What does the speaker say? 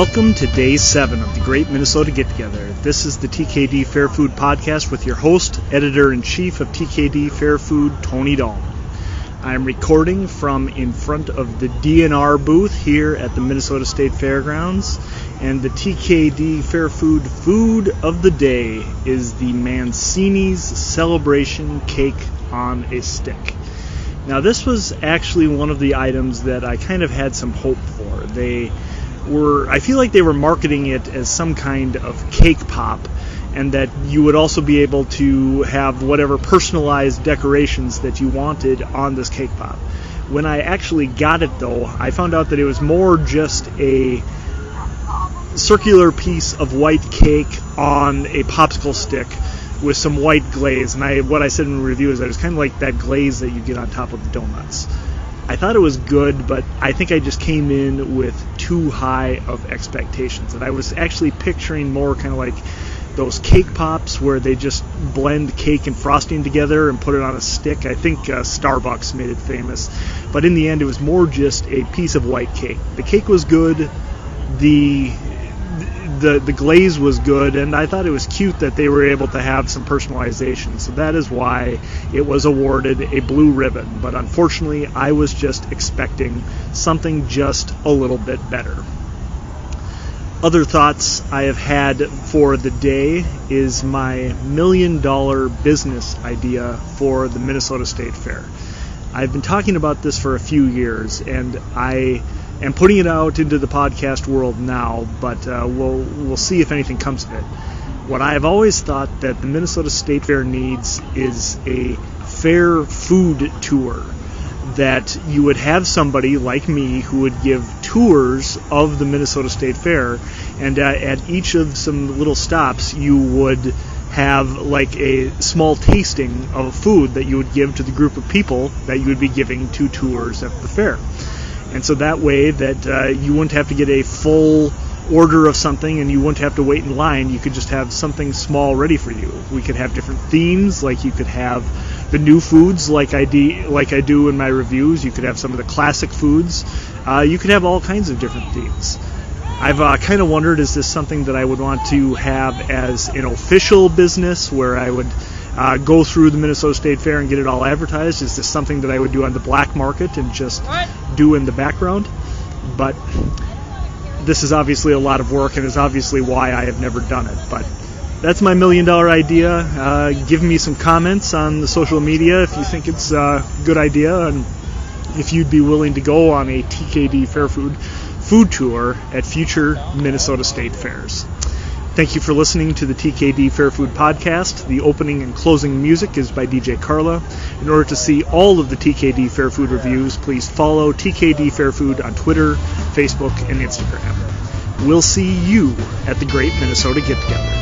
Welcome to day seven of the Great Minnesota Get Together. This is the TKD Fair Food Podcast with your host, editor in chief of TKD Fair Food, Tony Dahlman. I'm recording from in front of the DNR booth here at the Minnesota State Fairgrounds, and the TKD Fair Food food of the day is the Mancini's Celebration Cake on a Stick. Now, this was actually one of the items that I kind of had some hope for. They were, I feel like they were marketing it as some kind of cake pop, and that you would also be able to have whatever personalized decorations that you wanted on this cake pop. When I actually got it, though, I found out that it was more just a circular piece of white cake on a popsicle stick with some white glaze. And I, what I said in the review is that it's kind of like that glaze that you get on top of donuts. I thought it was good, but I think I just came in with too high of expectations. And I was actually picturing more kind of like those cake pops where they just blend cake and frosting together and put it on a stick. I think uh, Starbucks made it famous. But in the end, it was more just a piece of white cake. The cake was good. The the the glaze was good, and I thought it was cute that they were able to have some personalization. So that is why it was awarded a blue ribbon. But unfortunately, I was just expecting something just a little bit better. Other thoughts I have had for the day is my million dollar business idea for the Minnesota State Fair. I've been talking about this for a few years, and I am putting it out into the podcast world now, but uh, we'll we'll see if anything comes of it. What I have always thought that the Minnesota State Fair needs is a fair food tour that you would have somebody like me who would give tours of the Minnesota State Fair, and uh, at each of some little stops, you would have like a small tasting of food that you would give to the group of people that you would be giving two tours at the fair. And so that way that uh, you wouldn't have to get a full order of something and you wouldn't have to wait in line. You could just have something small ready for you. We could have different themes, like you could have the new foods, like I de- like I do in my reviews. You could have some of the classic foods. Uh, you could have all kinds of different themes. I've uh, kind of wondered, is this something that I would want to have as an official business, where I would uh, go through the Minnesota State Fair and get it all advertised? Is this something that I would do on the black market and just do in the background? But this is obviously a lot of work and is obviously why I have never done it. But that's my million dollar idea. Uh, give me some comments on the social media if you think it's a good idea and if you'd be willing to go on a TKD Fair Food food tour at future Minnesota State Fairs. Thank you for listening to the TKD Fair Food Podcast. The opening and closing music is by DJ Carla. In order to see all of the TKD Fair Food reviews, please follow TKD Fair Food on Twitter, Facebook, and Instagram. We'll see you at the Great Minnesota Get Together.